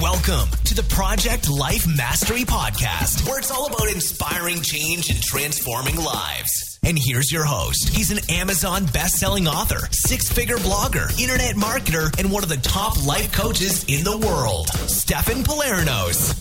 Welcome to the Project Life Mastery Podcast, where it's all about inspiring change and transforming lives. And here's your host. He's an Amazon best-selling author, six-figure blogger, internet marketer, and one of the top life coaches in the world, Stefan Palernos.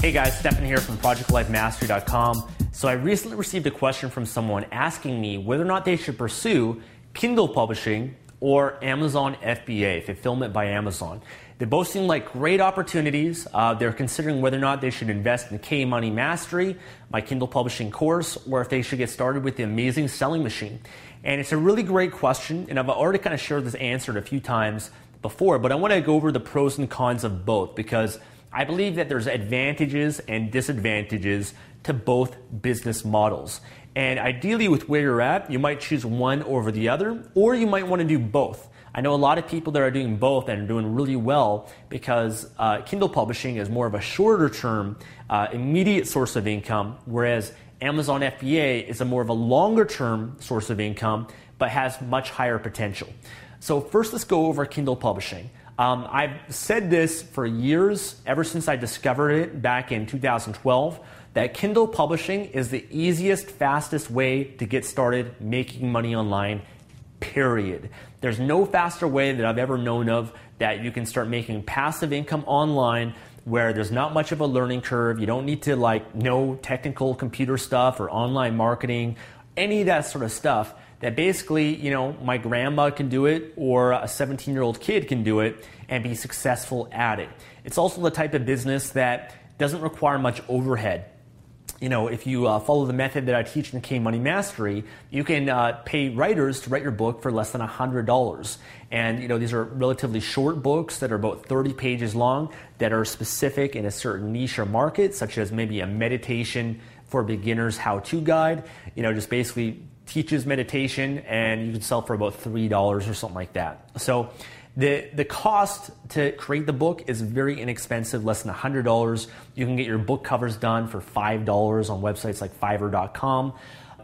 Hey guys, Stefan here from ProjectLifeMastery.com. So I recently received a question from someone asking me whether or not they should pursue Kindle publishing or Amazon FBA, Fulfillment by Amazon. They both seem like great opportunities. Uh, they're considering whether or not they should invest in K Money Mastery, my Kindle publishing course, or if they should get started with the amazing selling machine. And it's a really great question, and I've already kind of shared this answer a few times before, but I want to go over the pros and cons of both because I believe that there's advantages and disadvantages to both business models. And ideally, with where you're at, you might choose one over the other, or you might want to do both. I know a lot of people that are doing both and are doing really well because uh, Kindle publishing is more of a shorter term, uh, immediate source of income, whereas Amazon FBA is a more of a longer term source of income, but has much higher potential. So, first, let's go over Kindle publishing. Um, I've said this for years, ever since I discovered it back in 2012, that Kindle publishing is the easiest, fastest way to get started making money online, period. There's no faster way that I've ever known of that you can start making passive income online where there's not much of a learning curve. You don't need to like know technical computer stuff or online marketing, any of that sort of stuff that basically, you know, my grandma can do it or a 17 year old kid can do it and be successful at it. It's also the type of business that doesn't require much overhead. You know, if you uh, follow the method that I teach in K Money Mastery, you can uh, pay writers to write your book for less than $100. And, you know, these are relatively short books that are about 30 pages long that are specific in a certain niche or market, such as maybe a meditation for beginners how to guide. You know, just basically teaches meditation and you can sell for about $3 or something like that. So the, the cost to create the book is very inexpensive, less than $100. You can get your book covers done for $5 on websites like fiverr.com.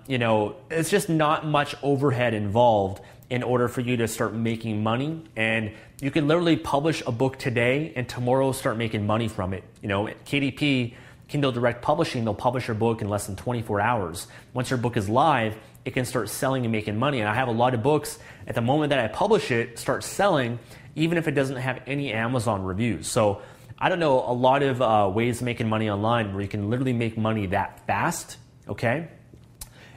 You know, it's just not much overhead involved in order for you to start making money. And you can literally publish a book today and tomorrow start making money from it. You know, KDP, Kindle Direct Publishing, they'll publish your book in less than 24 hours. Once your book is live, it can start selling and making money. And I have a lot of books at the moment that I publish it, start selling, even if it doesn't have any Amazon reviews. So I don't know a lot of uh, ways of making money online where you can literally make money that fast. Okay.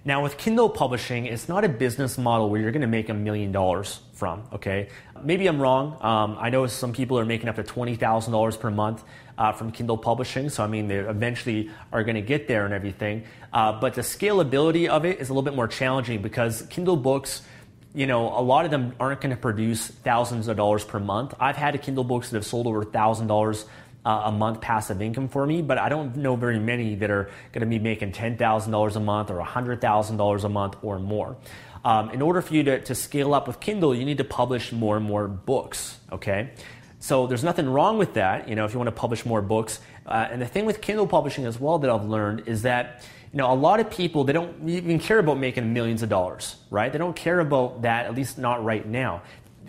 Now with Kindle publishing, it's not a business model where you're going to make a million dollars from. Okay. Maybe I'm wrong. Um, I know some people are making up to twenty thousand dollars per month uh, from Kindle publishing. So, I mean, they eventually are going to get there and everything. Uh, but the scalability of it is a little bit more challenging because Kindle books, you know, a lot of them aren't going to produce thousands of dollars per month. I've had Kindle books that have sold over $1,000 uh, a month passive income for me, but I don't know very many that are going to be making $10,000 a month or $100,000 a month or more. Um, in order for you to, to scale up with Kindle, you need to publish more and more books, okay? So there's nothing wrong with that, you know, if you want to publish more books. Uh, and the thing with Kindle publishing as well that I've learned is that, you know, a lot of people, they don't even care about making millions of dollars, right? They don't care about that, at least not right now.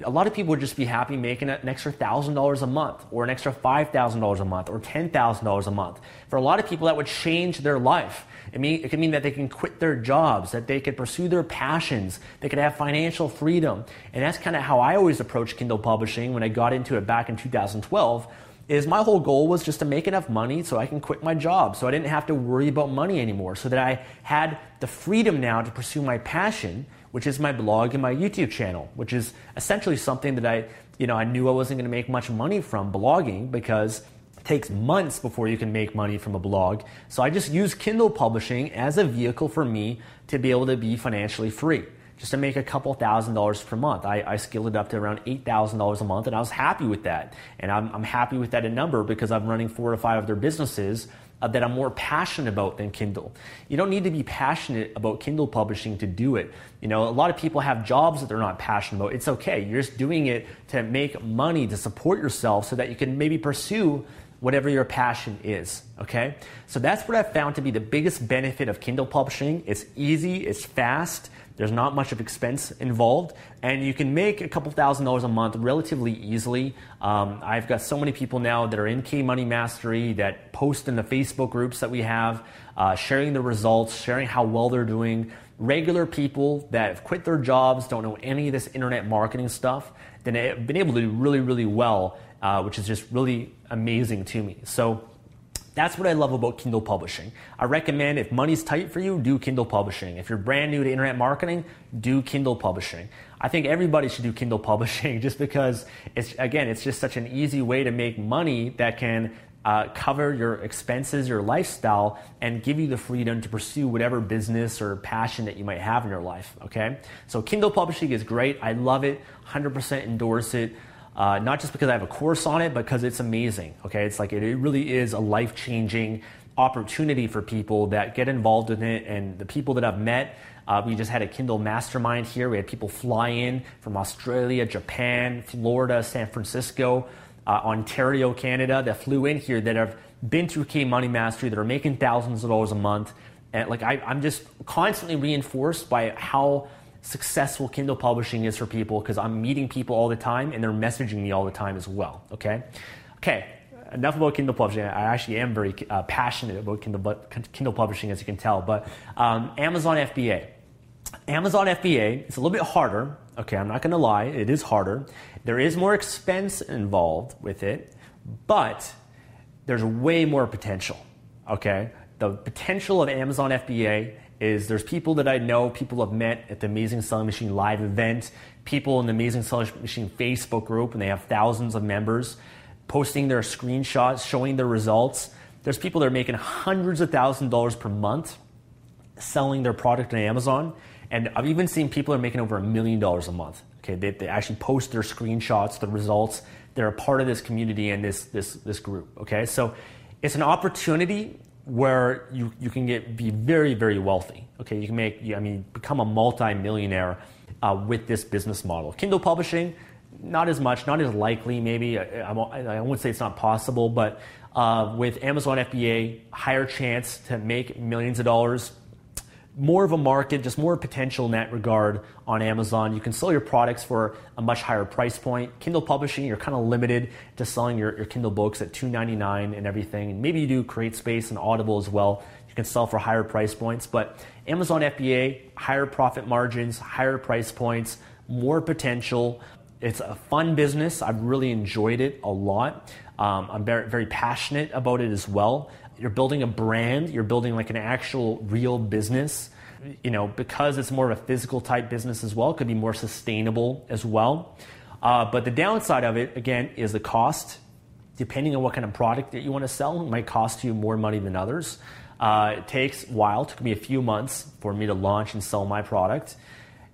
A lot of people would just be happy making an extra thousand dollars a month or an extra five thousand dollars a month or ten thousand dollars a month. For a lot of people, that would change their life. It, mean, it could mean that they can quit their jobs, that they could pursue their passions, they could have financial freedom. And that's kind of how I always approached Kindle publishing when I got into it back in 2012 is my whole goal was just to make enough money so I can quit my job so I didn't have to worry about money anymore so that I had the freedom now to pursue my passion which is my blog and my YouTube channel which is essentially something that I you know I knew I wasn't going to make much money from blogging because takes months before you can make money from a blog. So I just use Kindle publishing as a vehicle for me to be able to be financially free. just to make a couple thousand dollars per month. I, I scaled it up to around $8,000 a month and I was happy with that. And I'm, I'm happy with that in number because I'm running four or five other businesses uh, that I'm more passionate about than Kindle. You don't need to be passionate about Kindle publishing to do it. You know, a lot of people have jobs that they're not passionate about. It's okay. You're just doing it to make money to support yourself so that you can maybe pursue whatever your passion is, okay? So that's what I've found to be the biggest benefit of Kindle publishing. It's easy, it's fast, there's not much of expense involved, and you can make a couple thousand dollars a month relatively easily. Um, I've got so many people now that are in K Money Mastery that post in the Facebook groups that we have, uh, sharing the results, sharing how well they're doing. Regular people that have quit their jobs, don't know any of this internet marketing stuff, then have been able to do really, really well uh, which is just really amazing to me. So that's what I love about Kindle publishing. I recommend if money's tight for you, do Kindle publishing. If you're brand new to internet marketing, do Kindle publishing. I think everybody should do Kindle publishing just because it's again, it's just such an easy way to make money that can uh, cover your expenses, your lifestyle, and give you the freedom to pursue whatever business or passion that you might have in your life. Okay, so Kindle publishing is great. I love it. 100% endorse it. Uh, not just because I have a course on it, but because it's amazing. Okay, it's like it, it really is a life changing opportunity for people that get involved in it. And the people that I've met, uh, we just had a Kindle mastermind here. We had people fly in from Australia, Japan, Florida, San Francisco, uh, Ontario, Canada, that flew in here that have been through K Money Mastery, that are making thousands of dollars a month. And like I, I'm just constantly reinforced by how successful Kindle publishing is for people because I'm meeting people all the time and they're messaging me all the time as well. Okay, okay. Enough about Kindle publishing. I actually am very uh, passionate about Kindle, Kindle publishing, as you can tell. But um, Amazon FBA. Amazon FBA is a little bit harder. Okay, I'm not going to lie, it is harder. There is more expense involved with it, but there's way more potential. Okay, the potential of Amazon FBA is there's people that I know, people I've met at the Amazing Selling Machine live event, people in the Amazing Selling Machine Facebook group, and they have thousands of members posting their screenshots, showing their results. There's people that are making hundreds of thousands of dollars per month selling their product on Amazon. And I've even seen people are making over a million dollars a month. Okay, they, they actually post their screenshots, the results. They're a part of this community and this, this, this group. Okay, so it's an opportunity where you, you can get be very very wealthy. Okay, you can make I mean become a multi-millionaire uh, with this business model. Kindle publishing, not as much, not as likely. Maybe I, I, I wouldn't say it's not possible, but uh, with Amazon FBA, higher chance to make millions of dollars more of a market, just more potential in that regard on Amazon. You can sell your products for a much higher price point. Kindle publishing, you're kind of limited to selling your, your Kindle books at $2.99 and everything. And maybe you do CreateSpace and Audible as well. You can sell for higher price points. But Amazon FBA, higher profit margins, higher price points, more potential. It's a fun business. I've really enjoyed it a lot. Um, I'm very, very passionate about it as well you're building a brand, you're building like an actual real business. You know, because it's more of a physical type business as well, it could be more sustainable as well. Uh, but the downside of it, again, is the cost. Depending on what kind of product that you want to sell, it might cost you more money than others. Uh, it takes a while, it took me a few months for me to launch and sell my product.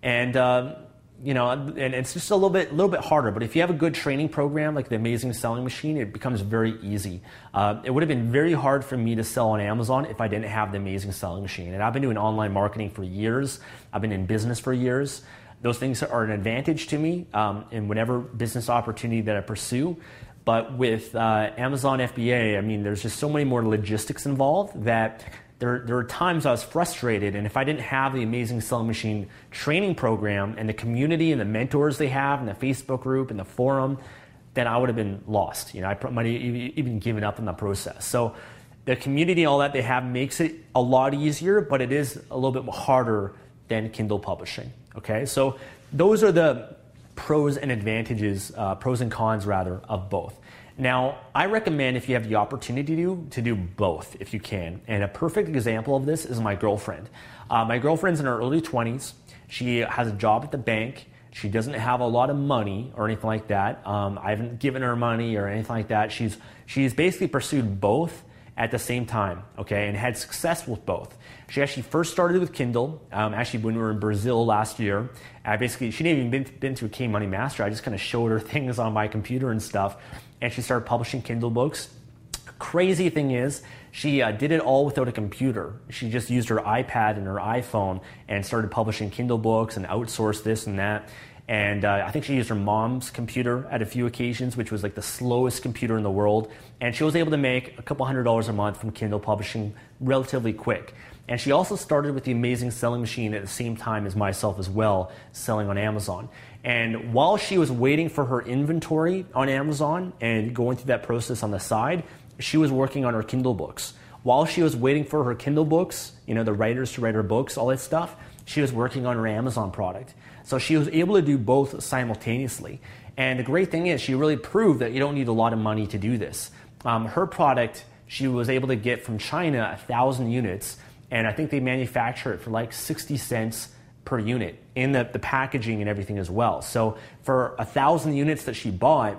And uh, you know, and it's just a little bit, little bit harder. But if you have a good training program like the Amazing Selling Machine, it becomes very easy. Uh, it would have been very hard for me to sell on Amazon if I didn't have the Amazing Selling Machine. And I've been doing online marketing for years. I've been in business for years. Those things are an advantage to me um, in whatever business opportunity that I pursue. But with uh, Amazon FBA, I mean, there's just so many more logistics involved that there, there are times I was frustrated, and if I didn't have the Amazing Selling Machine training program and the community and the mentors they have and the Facebook group and the forum, then I would have been lost. You know, I might have even given up in the process. So the community all that they have makes it a lot easier, but it is a little bit harder than Kindle publishing. Okay, so those are the pros and advantages, uh, pros and cons rather, of both. Now, I recommend if you have the opportunity to, to do both if you can. And a perfect example of this is my girlfriend. Uh, my girlfriend's in her early 20s. She has a job at the bank. She doesn't have a lot of money or anything like that. Um, I haven't given her money or anything like that. She's, she's basically pursued both at the same time, okay, and had success with both. She actually first started with Kindle, um, actually when we were in Brazil last year. I basically, she didn't even been, been to a K Money Master. I just kind of showed her things on my computer and stuff, and she started publishing Kindle books. Crazy thing is, she uh, did it all without a computer. She just used her iPad and her iPhone and started publishing Kindle books and outsourced this and that. And uh, I think she used her mom's computer at a few occasions, which was like the slowest computer in the world. And she was able to make a couple hundred dollars a month from Kindle publishing relatively quick. And she also started with the amazing selling machine at the same time as myself as well, selling on Amazon. And while she was waiting for her inventory on Amazon and going through that process on the side, she was working on her Kindle books. While she was waiting for her Kindle books, you know, the writers to write her books, all that stuff, she was working on her Amazon product. So she was able to do both simultaneously. And the great thing is, she really proved that you don't need a lot of money to do this. Um, her product, she was able to get from China a thousand units, and I think they manufacture it for like 60 cents per unit in the, the packaging and everything as well. So for a thousand units that she bought,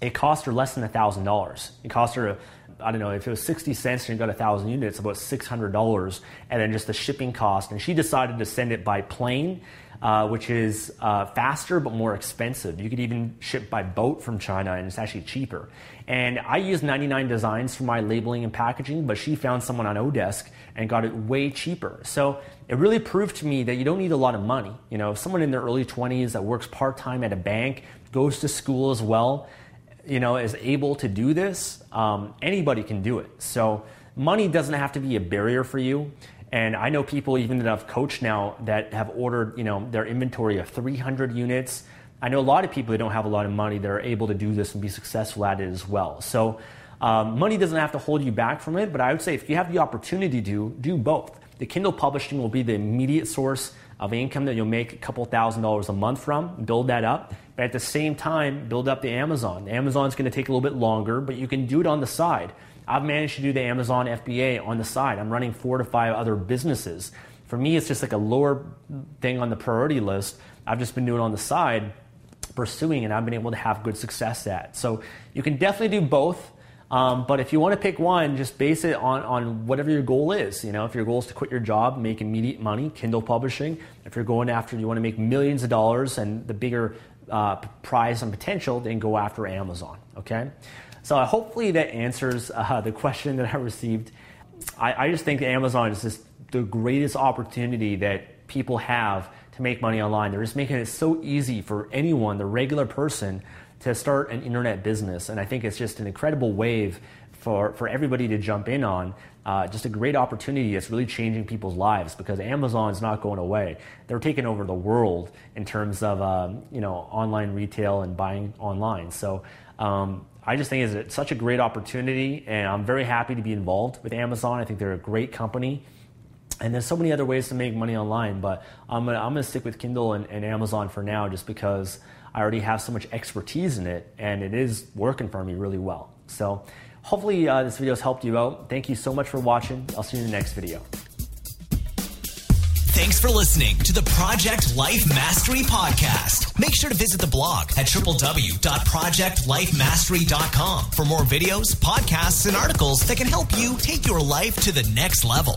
it cost her less than a thousand dollars. It cost her I don't know, if it was 60 cents and you got a thousand units, about $600, and then just the shipping cost. And she decided to send it by plane, uh, which is uh, faster but more expensive. You could even ship by boat from China, and it's actually cheaper. And I use 99 Designs for my labeling and packaging, but she found someone on Odesk and got it way cheaper. So it really proved to me that you don't need a lot of money. You know, someone in their early 20s that works part time at a bank, goes to school as well you know, is able to do this, um, anybody can do it. So money doesn't have to be a barrier for you. And I know people even that I've coached now that have ordered, you know, their inventory of 300 units. I know a lot of people that don't have a lot of money that are able to do this and be successful at it as well. So um, money doesn't have to hold you back from it, but I would say if you have the opportunity to, do both. The Kindle publishing will be the immediate source of income that you'll make a couple thousand dollars a month from, build that up. But at the same time, build up the Amazon. The Amazon's going to take a little bit longer, but you can do it on the side. I've managed to do the Amazon FBA on the side. I'm running four to five other businesses. For me, it's just like a lower thing on the priority list. I've just been doing on the side, pursuing, and I've been able to have good success at. So you can definitely do both. Um, but if you want to pick one, just base it on, on whatever your goal is. You know, if your goal is to quit your job, make immediate money, Kindle publishing. If you're going after, you want to make millions of dollars and the bigger uh, prize and potential, then go after Amazon. Okay, so uh, hopefully that answers uh, the question that I received. I, I just think Amazon is just the greatest opportunity that people have to make money online. They're just making it so easy for anyone, the regular person, to start an internet business. And I think it's just an incredible wave for, for everybody to jump in on. Uh, just a great opportunity that's really changing people's lives because Amazon is not going away. They're taking over the world in terms of um, you know online retail and buying online. So um, I just think it's such a great opportunity, and I'm very happy to be involved with Amazon. I think they're a great company. And there's so many other ways to make money online, but I'm gonna, I'm gonna stick with Kindle and, and Amazon for now just because I already have so much expertise in it and it is working for me really well. So hopefully uh, this video has helped you out. Thank you so much for watching. I'll see you in the next video. Thanks for listening to the Project Life Mastery Podcast. Make sure to visit the blog at www.projectlifemastery.com for more videos, podcasts, and articles that can help you take your life to the next level.